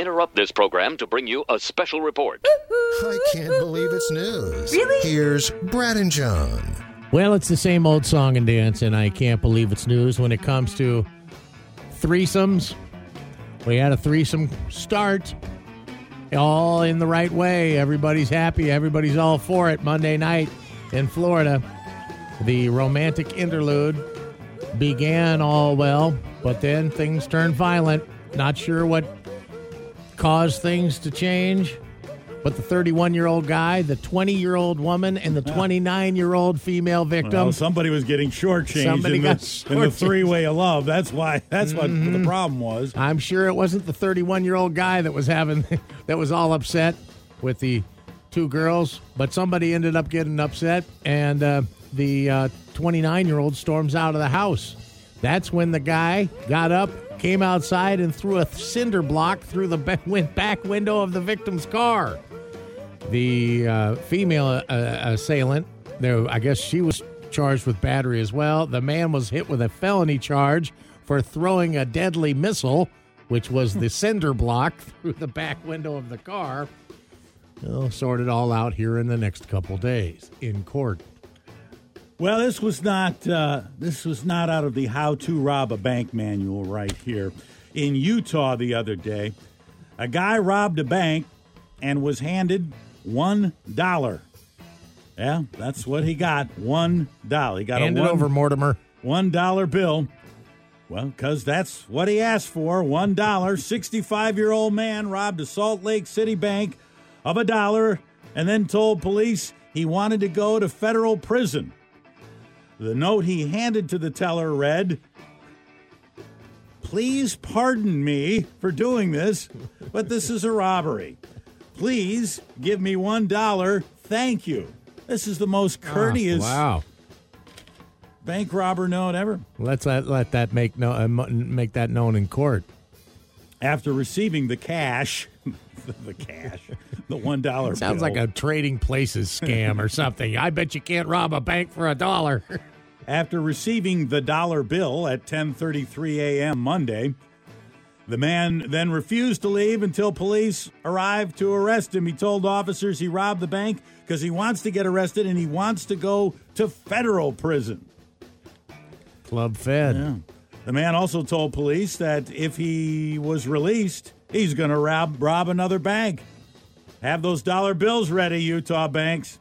interrupt this program to bring you a special report. I can't believe it's news. Really? Here's Brad and John. Well, it's the same old song and dance, and I can't believe it's news when it comes to threesomes. We had a threesome start, all in the right way. Everybody's happy. Everybody's all for it. Monday night in Florida, the romantic interlude began all well, but then things turned violent. Not sure what caused things to change. But the 31 year old guy, the 20 year old woman, and the 29 year old female victim. Well, somebody was getting shortchanged Somebody in the, in the three way of love. That's why. That's what Mm-hmm. the problem was. I'm sure it wasn't the 31 year old guy that was having that was all upset with the two girls, but somebody ended up getting upset, and uh, the 29 year old storms out of the house. That's when the guy got up, came outside, and threw a cinder block through the back window of the victim's car. The uh, female uh, assailant, there, I guess she was charged with battery as well. The man was hit with a felony charge for throwing a deadly missile, which was the cinder block through the back window of the car. They'll sort it all out here in the next couple days in court. Well, this was not. Uh, this was not out of the How to Rob a Bank manual right here in Utah the other day. A guy robbed a bank and was handed one dollar. Yeah, that's what he got. One dollar. He got Hand a it one, over, Mortimer. one dollar bill. Well, because that's what he asked for. One dollar. Sixty-five-year-old man robbed a Salt Lake City bank of a dollar and then told police he wanted to go to federal prison. The note he handed to the teller read, Please pardon me for doing this, but this is a robbery. Please give me one dollar. Thank you. This is the most courteous Ah, wow. bank robber note ever. Let's let, let that make no, uh, make that known in court. After receiving the cash, the cash, the one dollar. Sounds like a trading places scam or something. I bet you can't rob a bank for a dollar. After receiving the dollar bill at 10:33 a.m. Monday, the man then refused to leave until police arrived to arrest him. He told officers he robbed the bank because he wants to get arrested and he wants to go to federal prison. Club Fed. Yeah. The man also told police that if he was released, he's going to rob rob another bank. Have those dollar bills ready, Utah banks.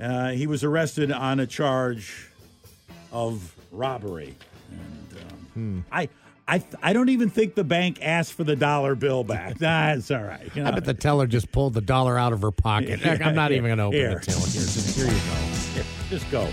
Uh, he was arrested on a charge of robbery, and um, I. I, I don't even think the bank asked for the dollar bill back. Nah, it's all right. You I bet the teller just pulled the dollar out of her pocket. Yeah, I'm not yeah. even going to open Here. the till. Here, just- here you go. Just go.